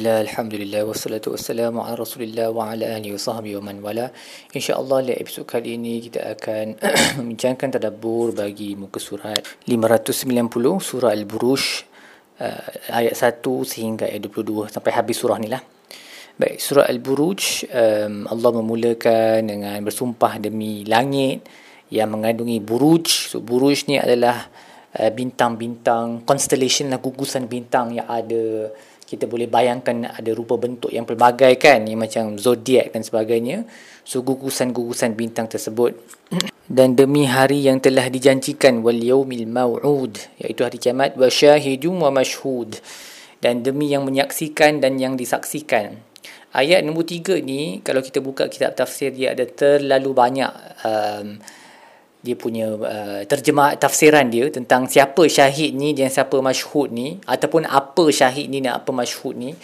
Bismillah, Alhamdulillah, wassalatu wassalamu ala rasulillah wa ala alihi wa sahbihi wa man wala. InsyaAllah di episod kali ini kita akan membincangkan tadabur bagi muka surat 590 surah Al-Burush uh, ayat 1 sehingga ayat 22 sampai habis surah ni lah. Baik, surah Al-Buruj um, Allah memulakan dengan bersumpah demi langit yang mengandungi buruj. So buruj ni adalah uh, bintang-bintang constellation lah gugusan bintang yang ada kita boleh bayangkan ada rupa bentuk yang pelbagai kan yang macam zodiak dan sebagainya. So gugusan-gugusan bintang tersebut. Dan demi hari yang telah dijanjikan wal yaumil mau'ud iaitu hari kiamat wa syahidun wa mashhud. Dan demi yang menyaksikan dan yang disaksikan. Ayat nombor tiga ni kalau kita buka kitab tafsir dia ada terlalu banyak um, dia punya uh, terjemah tafsiran dia tentang siapa syahid ni dan siapa masyhud ni ataupun apa syahid ni dan apa masyhud ni.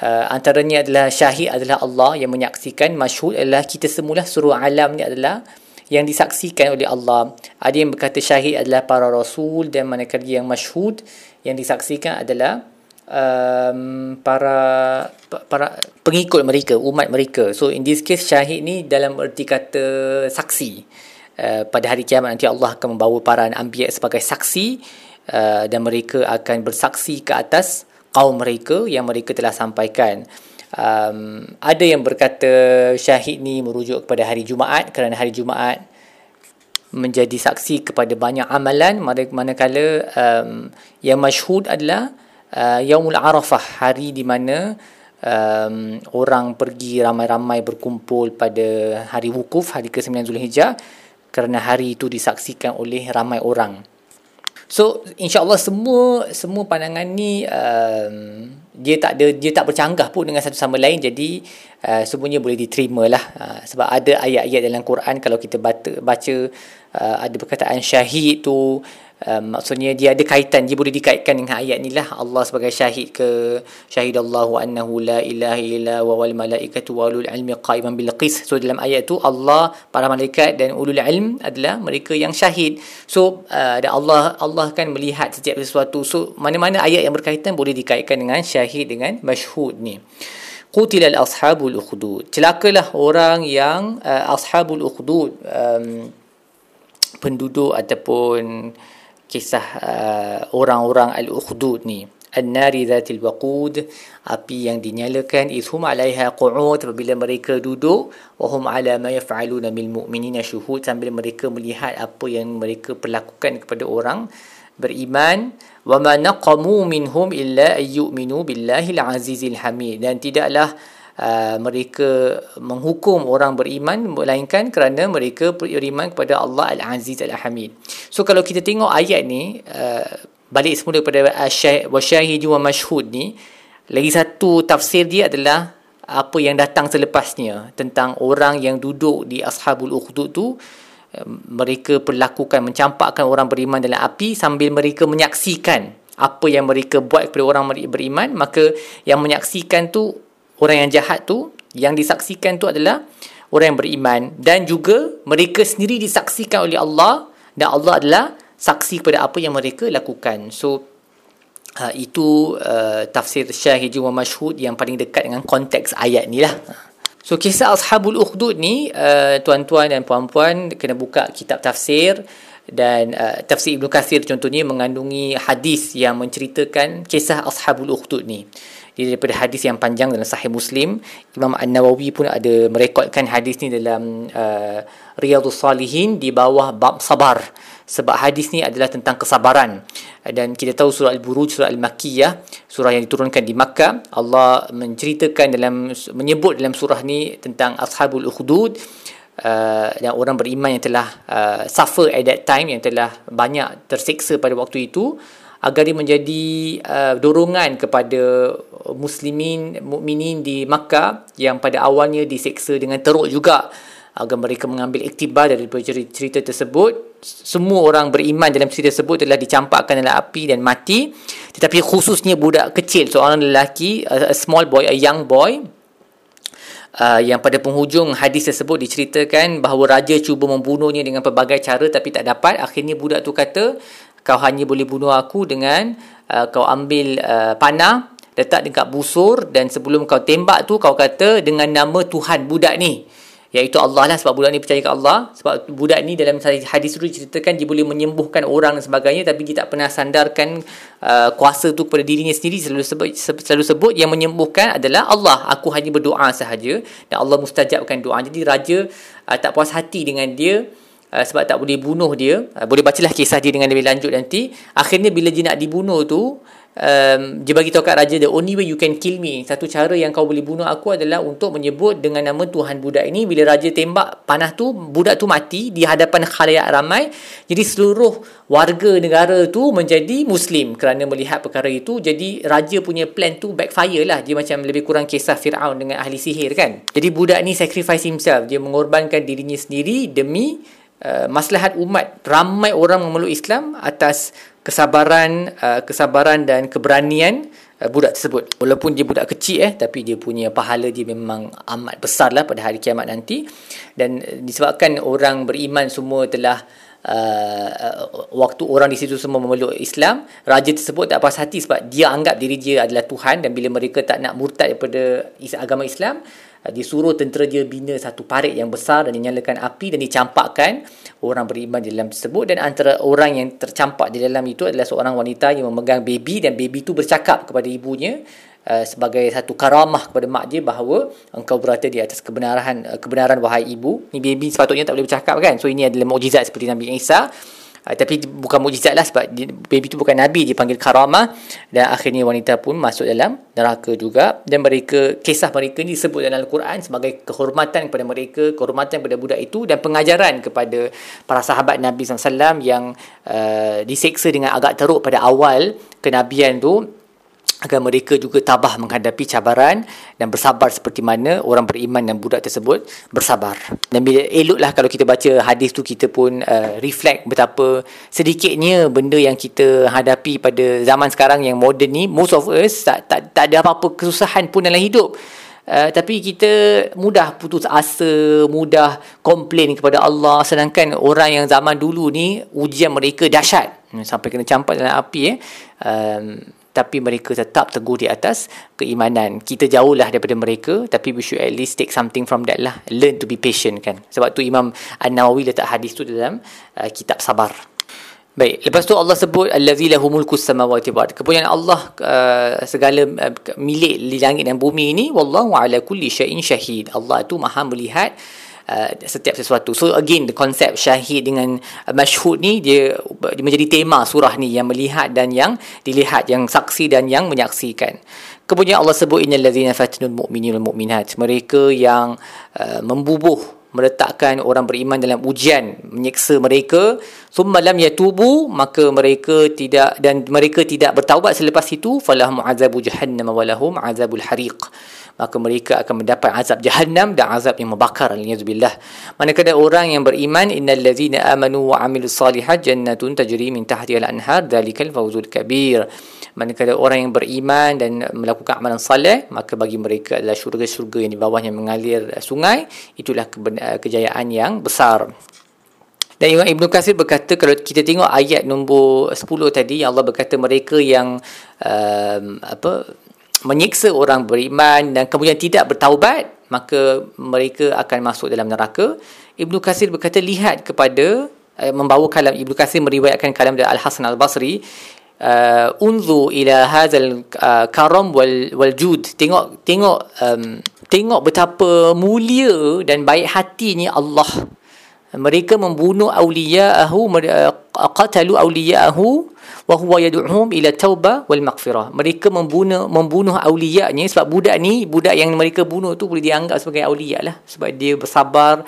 Uh, antaranya adalah syahid adalah Allah yang menyaksikan masyhud adalah kita semula suruh alam ni adalah yang disaksikan oleh Allah. Ada yang berkata syahid adalah para rasul dan manakala yang masyhud yang disaksikan adalah um, para para pengikut mereka umat mereka. So in this case syahid ni dalam erti kata saksi Uh, pada hari kiamat nanti Allah akan membawa para anbiya sebagai saksi uh, dan mereka akan bersaksi ke atas kaum mereka yang mereka telah sampaikan. Um, ada yang berkata syahid ni merujuk kepada hari Jumaat kerana hari Jumaat menjadi saksi kepada banyak amalan manakala um, yang masyhud adalah uh, Yaumul Arafah hari di mana um, orang pergi ramai-ramai berkumpul pada hari wukuf hari ke-9 Zulhijjah kerana hari itu disaksikan oleh ramai orang. So insya-Allah semua semua pandangan ni um, dia tak ada dia tak bercanggah pun dengan satu sama lain jadi uh, semuanya boleh diterima lah uh, sebab ada ayat-ayat dalam Quran kalau kita baca uh, ada perkataan syahid tu um, maksudnya dia ada kaitan dia boleh dikaitkan dengan ayat ni lah. Allah sebagai syahid ke syahidallahu annahu la ilaha illa wa wal malaikatu wa ulul ilmi qaiman bil qis so dalam ayat tu Allah para malaikat dan ulul ilm adalah mereka yang syahid. So uh, dan Allah Allah kan melihat setiap sesuatu. So mana-mana ayat yang berkaitan boleh dikaitkan dengan syahid dengan masyhud ni. Qutilal ashabul ukhdud. Celakalah orang yang uh, ashabul ukhdud um, penduduk ataupun kisah uh, orang-orang al-ukhdud ni. An-nari dhatil waqud api yang dinyalakan izhum alaiha qu'ud apabila mereka duduk wa hum ala ma yaf'aluna bil mu'minina syuhud sambil mereka melihat apa yang mereka perlakukan kepada orang beriman. Wa ma naqamu minhum illa ayyuminu billahi al-azizil hamid. Dan tidaklah Uh, mereka menghukum orang beriman melainkan kerana mereka beriman kepada Allah Al-Aziz Al-Hamid. So kalau kita tengok ayat ni uh, balik semula kepada wasyahid wa mashhud ni lagi satu tafsir dia adalah apa yang datang selepasnya tentang orang yang duduk di ashabul ukhdud tu mereka perlakukan mencampakkan orang beriman dalam api sambil mereka menyaksikan apa yang mereka buat kepada orang beriman maka yang menyaksikan tu orang yang jahat tu yang disaksikan tu adalah orang yang beriman dan juga mereka sendiri disaksikan oleh Allah dan Allah adalah saksi kepada apa yang mereka lakukan. So uh, itu uh, tafsir Syahid wa Mashhud yang paling dekat dengan konteks ayat ni lah. So kisah Ashabul Ukhdud ni uh, tuan-tuan dan puan-puan kena buka kitab tafsir dan uh, tafsir Ibn Kathir contohnya mengandungi hadis yang menceritakan kisah Ashabul Ukhdud ni daripada hadis yang panjang dalam sahih Muslim Imam An-Nawawi pun ada merekodkan hadis ni dalam uh, Riyadhus Salihin di bawah bab sabar. Sebab hadis ni adalah tentang kesabaran. Dan kita tahu surah Al-Buruj surah Al-Makkiyah surah yang diturunkan di Makkah Allah menceritakan dalam menyebut dalam surah ni tentang ashabul ukhdud uh, dan orang beriman yang telah uh, suffer at that time yang telah banyak tersiksa pada waktu itu agar dia menjadi uh, dorongan kepada muslimin mukminin di Makkah yang pada awalnya diseksa dengan teruk juga. Agar mereka mengambil iktibar dari cerita tersebut. Semua orang beriman dalam cerita tersebut telah dicampakkan dalam api dan mati. Tetapi khususnya budak kecil seorang lelaki a small boy a young boy Uh, yang pada penghujung hadis tersebut diceritakan bahawa raja cuba membunuhnya dengan pelbagai cara tapi tak dapat. Akhirnya budak tu kata kau hanya boleh bunuh aku dengan uh, kau ambil uh, panah letak dekat busur dan sebelum kau tembak tu kau kata dengan nama Tuhan budak ni. Iaitu Allah lah sebab budak ni percaya ke Allah. Sebab budak ni dalam hadis tu diceritakan dia boleh menyembuhkan orang dan sebagainya tapi dia tak pernah sandarkan uh, kuasa tu kepada dirinya sendiri. Selalu sebut selalu sebut yang menyembuhkan adalah Allah. Aku hanya berdoa sahaja dan Allah mustajabkan doa. Jadi raja uh, tak puas hati dengan dia Uh, sebab tak boleh bunuh dia. Uh, boleh bacalah kisah dia dengan lebih lanjut nanti. Akhirnya bila dia nak dibunuh tu um, dia bagi tahu kat raja the only way you can kill me satu cara yang kau boleh bunuh aku adalah untuk menyebut dengan nama Tuhan budak ini. Bila raja tembak panah tu budak tu mati di hadapan khalayak ramai. Jadi seluruh warga negara tu menjadi muslim kerana melihat perkara itu. Jadi raja punya plan tu backfire lah. Dia macam lebih kurang kisah Fir'aun dengan ahli sihir kan? Jadi budak ni sacrifice himself. Dia mengorbankan dirinya sendiri demi uh, maslahat umat. Ramai orang memeluk Islam atas kesabaran uh, kesabaran dan keberanian uh, budak tersebut. Walaupun dia budak kecil eh tapi dia punya pahala dia memang amat besar lah pada hari kiamat nanti. Dan uh, disebabkan orang beriman semua telah Uh, uh, waktu orang di situ semua memeluk Islam raja tersebut tak puas hati sebab dia anggap diri dia adalah Tuhan dan bila mereka tak nak murtad daripada agama Islam uh, disuruh tentera dia bina satu parit yang besar dan dinyalakan api dan dicampakkan. Orang beriman di dalam tersebut dan antara orang yang tercampak di dalam itu adalah seorang wanita yang memegang baby dan baby itu bercakap kepada ibunya uh, sebagai satu karamah kepada mak dia bahawa engkau berada di atas kebenaran uh, kebenaran wahai ibu. Ni baby sepatutnya tak boleh bercakap kan? So ini adalah mukjizat seperti Nabi Isa Uh, tapi bukan mujizat lah sebab baby tu bukan Nabi dia panggil karamah dan akhirnya wanita pun masuk dalam neraka juga. Dan mereka kisah mereka ni disebut dalam Al-Quran sebagai kehormatan kepada mereka kehormatan kepada budak itu dan pengajaran kepada para sahabat Nabi SAW yang uh, diseksa dengan agak teruk pada awal kenabian tu agar mereka juga tabah menghadapi cabaran dan bersabar seperti mana orang beriman dan budak tersebut bersabar. Dan bila eloklah kalau kita baca hadis tu kita pun uh, reflect betapa sedikitnya benda yang kita hadapi pada zaman sekarang yang moden ni most of us tak tak, tak ada apa-apa kesusahan pun dalam hidup. Uh, tapi kita mudah putus asa, mudah komplain kepada Allah sedangkan orang yang zaman dulu ni ujian mereka dahsyat sampai kena campak dalam api eh. Um, tapi mereka tetap teguh di atas keimanan. Kita jauhlah daripada mereka tapi we should at least take something from that lah. Learn to be patient kan. Sebab tu Imam An-Nawawi letak hadis tu dalam uh, kitab sabar. Baik, lepas tu Allah sebut allazi lahu mulku samawati wal Kepunyaan Allah uh, segala uh, milik di langit dan bumi ini wallahu ala kulli syai'in syahid. Allah tu Maha melihat Uh, setiap sesuatu. So again the concept syahid dengan uh, masyhud ni dia, dia menjadi tema surah ni yang melihat dan yang dilihat, yang saksi dan yang menyaksikan. Kemudian Allah sebut innal ladzina fatanul mu'minina wal mu'minat. Mereka yang uh, membubuh meletakkan orang beriman dalam ujian menyiksa mereka summa lam yatubu maka mereka tidak dan mereka tidak bertaubat selepas itu falahum azabu jahannam wa lahum azabul hariq maka mereka akan mendapat azab jahannam dan azab yang membakar. Aliyazbillah manakala orang yang beriman innal ladzina amanu wa amilus salihat jannatun tajri min tahtiha al-anhar dzalikal fawzul kabir. Manakala orang yang beriman dan melakukan amalan saleh maka bagi mereka adalah syurga-syurga yang di bawahnya mengalir sungai. Itulah kejayaan yang besar. Dan Imam Ibn Qasir berkata kalau kita tengok ayat nombor 10 tadi Allah berkata mereka yang um, apa menyiksa orang beriman dan kemudian tidak bertaubat maka mereka akan masuk dalam neraka. Ibnu Kasir berkata lihat kepada uh, membawa kalam. Ibnu Kasir meriwayatkan kalam dari Al Hasan Al Basri uh, unzu ila hadzal uh, karam wal wal jud. Tengok tengok um, tengok betapa mulia dan baik hatinya Allah mereka membunuh awliya'ahu uh, qatalu awliya'ahu wa huwa yad'uhum ila taubah wal maghfirah. Mereka membunuh membunuh aulianya sebab budak ni budak yang mereka bunuh tu boleh dianggap sebagai aulia lah. Sebab dia bersabar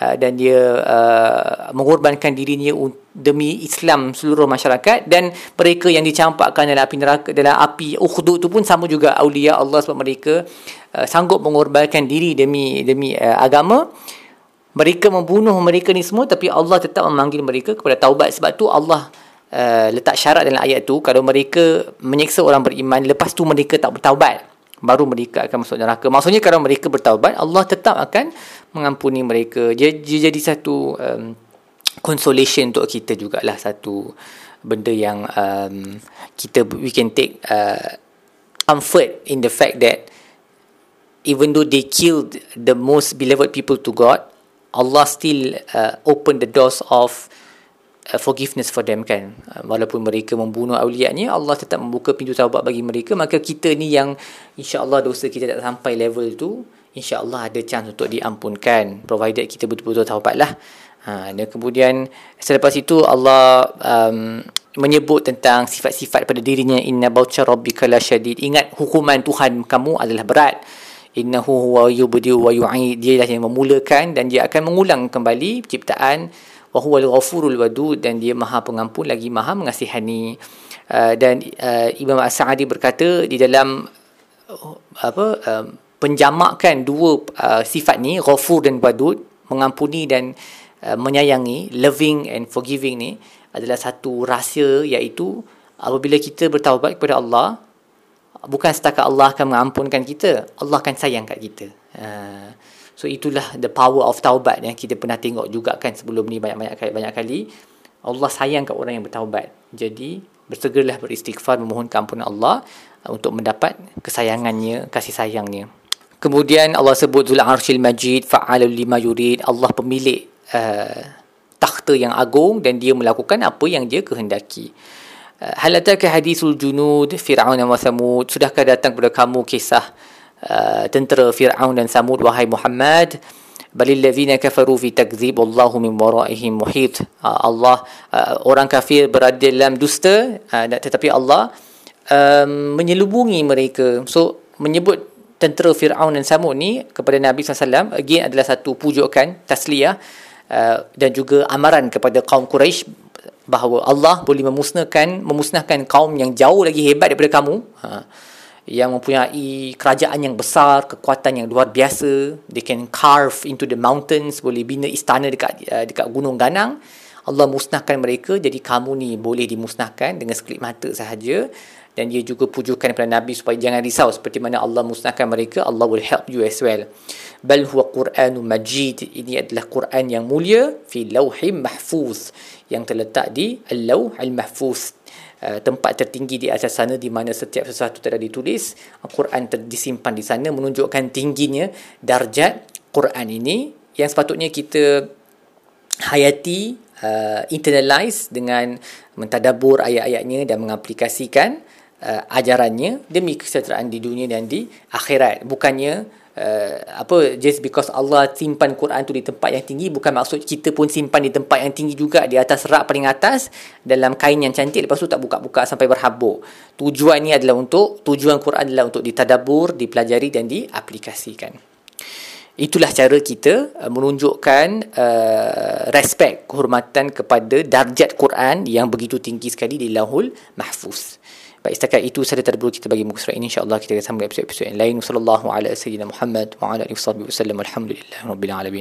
uh, dan dia uh, mengorbankan dirinya demi Islam seluruh masyarakat. Dan mereka yang dicampakkan dalam api neraka dalam api ukhdud tu pun sama juga aulia Allah sebab mereka uh, sanggup mengorbankan diri demi demi uh, agama mereka membunuh mereka ni semua tapi Allah tetap memanggil mereka kepada taubat. Sebab tu Allah Uh, letak syarat dalam ayat tu kalau mereka menyeksa orang beriman lepas tu mereka tak bertaubat baru mereka akan masuk neraka. Maksudnya kalau mereka bertaubat Allah tetap akan mengampuni mereka. Dia, dia jadi satu um, consolation untuk kita jugalah. Satu benda yang um, kita we can take uh, comfort in the fact that even though they killed the most beloved people to God, Allah still uh, open the doors of uh, forgiveness for them kan. Uh, walaupun mereka membunuh awliya-Nya, Allah tetap membuka pintu taubat bagi mereka. Maka kita ni yang insya-Allah dosa kita tak sampai level tu, insya-Allah ada chance untuk diampunkan provided kita betul-betul taubatlah. Ha, dan kemudian selepas itu Allah um, menyebut tentang sifat-sifat pada dirinya inna baucha rabbika la ingat hukuman Tuhan kamu adalah berat innahu huwa yubdi wa yu'id. Dia lah yang memulakan dan dia akan mengulang kembali ciptaan. Wa huwa al-ghafurul wadud dan dia maha pengampun lagi maha mengasihani. Uh, dan uh, Imam As-Sa'di berkata di dalam uh, apa uh, penjamakan dua uh, sifat ni ghafur dan wadud mengampuni dan uh, menyayangi loving and forgiving ni adalah satu rahsia iaitu apabila kita bertaubat kepada Allah bukan setakat Allah akan mengampunkan kita Allah akan sayang kat kita. Uh, so itulah the power of taubat yang kita pernah tengok juga kan sebelum ni banyak-banyak kali banyak kali. Allah sayang kat orang yang bertaubat. Jadi bersegeralah beristighfar memohon keampunan Allah uh, untuk mendapat kesayangannya kasih sayangnya. Kemudian Allah sebut zul arshil majid fa'alul lima yurid. Allah pemilik uh, takhta yang agung dan dia melakukan apa yang dia kehendaki hal ataka hadisul junud fir'aun wa samud sudahkah datang kepada kamu kisah uh, tentera fir'aun dan samud wahai Muhammad? Balil ladzina kafaru fi takdzib wallahu min waraihim muhit. Uh, Allah uh, orang kafir berada dalam dusta uh, tetapi Allah um, menyelubungi mereka. So menyebut tentera Fir'aun dan Samud ni kepada Nabi SAW again adalah satu pujukan tasliyah uh, dan juga amaran kepada kaum Quraisy bahawa Allah boleh memusnahkan memusnahkan kaum yang jauh lagi hebat daripada kamu ha, yang mempunyai kerajaan yang besar kekuatan yang luar biasa. They can carve into the mountains boleh bina istana dekat uh, dekat gunung ganang. Allah musnahkan mereka jadi kamu ni boleh dimusnahkan dengan sekelip mata sahaja dan dia juga pujukan kepada Nabi supaya jangan risau seperti mana Allah musnahkan mereka. Allah will help you as well. Bal huwa Quranun Majid. Ini adalah Quran yang mulia. Fi lauhim mahfuz. Yang terletak di al-lauh al-mahfuz uh, tempat tertinggi di atas sana di mana setiap sesuatu telah ditulis. Al-Quran disimpan di sana menunjukkan tingginya darjat Quran ini. Yang sepatutnya kita hayati uh, internalize dengan mentadabur ayat-ayatnya dan mengaplikasikan uh, ajarannya demi kesejahteraan di dunia dan di akhirat. Bukannya uh, apa just because Allah simpan Quran tu di tempat yang tinggi bukan maksud kita pun simpan di tempat yang tinggi juga di atas rak paling atas dalam kain yang cantik lepas tu tak buka-buka sampai berhabuk. Tujuan ni adalah untuk tujuan Quran adalah untuk ditadabur dipelajari dan diaplikasikan. Itulah cara kita uh, menunjukkan uh, respect kehormatan kepada darjat Quran yang begitu tinggi sekali di Lauhul Mahfuz Baik, setakat itu sahaja terdahulu kita bagi muka surat ini. InsyaAllah kita akan sambung episod-episod yang lain. Wassalamualaikum warahmatullahi wabarakatuh. Muhammad wa ala alihi wasallam. Alhamdulillah. Alamin.